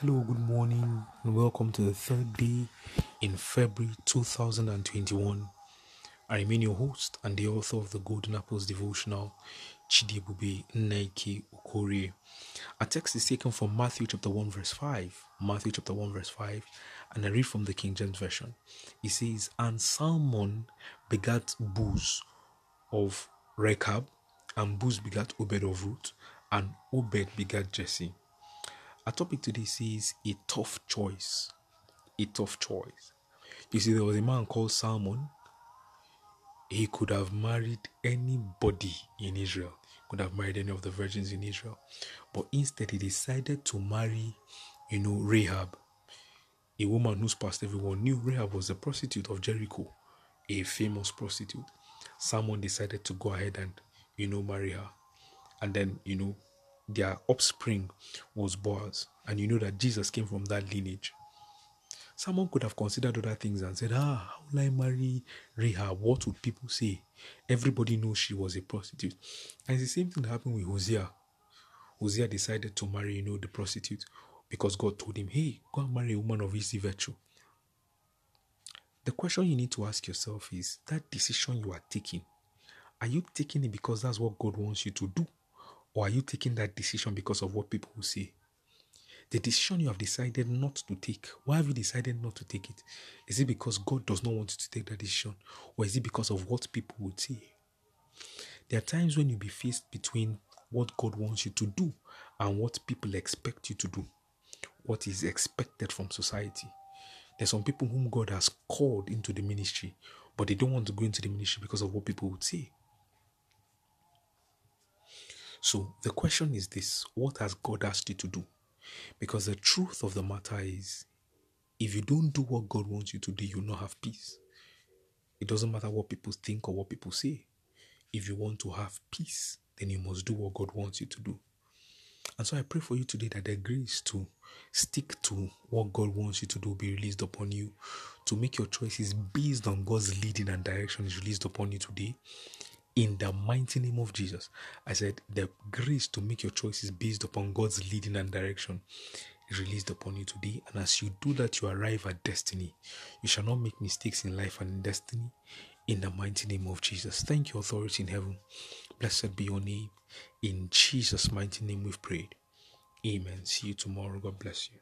Hello, good morning, and welcome to the third day in February 2021. I remain your host and the author of the Golden Apples devotional, Chidebube Nike Okori. Our text is taken from Matthew chapter 1, verse 5. Matthew chapter 1, verse 5, and I read from the King James Version. It says, And Salmon begat Booz of Rachab, and Booz begat Obed of Ruth, and Obed begat Jesse. Our topic today says a tough choice. A tough choice. You see, there was a man called Salmon. He could have married anybody in Israel, could have married any of the virgins in Israel, but instead he decided to marry, you know, Rahab, a woman whose past everyone knew. Rahab was a prostitute of Jericho, a famous prostitute. Salmon decided to go ahead and, you know, marry her. And then, you know, their offspring was Boaz. And you know that Jesus came from that lineage. Someone could have considered other things and said, Ah, how will I marry Rahab? What would people say? Everybody knows she was a prostitute. And it's the same thing that happened with Hosea. Hosea decided to marry, you know, the prostitute because God told him, Hey, go and marry a woman of easy virtue. The question you need to ask yourself is that decision you are taking, are you taking it because that's what God wants you to do? Or are you taking that decision because of what people will say? The decision you have decided not to take, why have you decided not to take it? Is it because God does not want you to take that decision? Or is it because of what people would say? There are times when you'll be faced between what God wants you to do and what people expect you to do, what is expected from society. There's some people whom God has called into the ministry, but they don't want to go into the ministry because of what people would say. So the question is this what has God asked you to do? Because the truth of the matter is, if you don't do what God wants you to do, you'll not have peace. It doesn't matter what people think or what people say. If you want to have peace, then you must do what God wants you to do. And so I pray for you today that the grace to stick to what God wants you to do be released upon you, to make your choices based on God's leading and direction is released upon you today in the mighty name of Jesus. I said, the grace to make your choices based upon God's leading and direction is released upon you today. And as you do that, you arrive at destiny. You shall not make mistakes in life and in destiny. In the mighty name of Jesus. Thank you, authority in heaven. Blessed be your name. In Jesus' mighty name we've prayed. Amen. See you tomorrow. God bless you.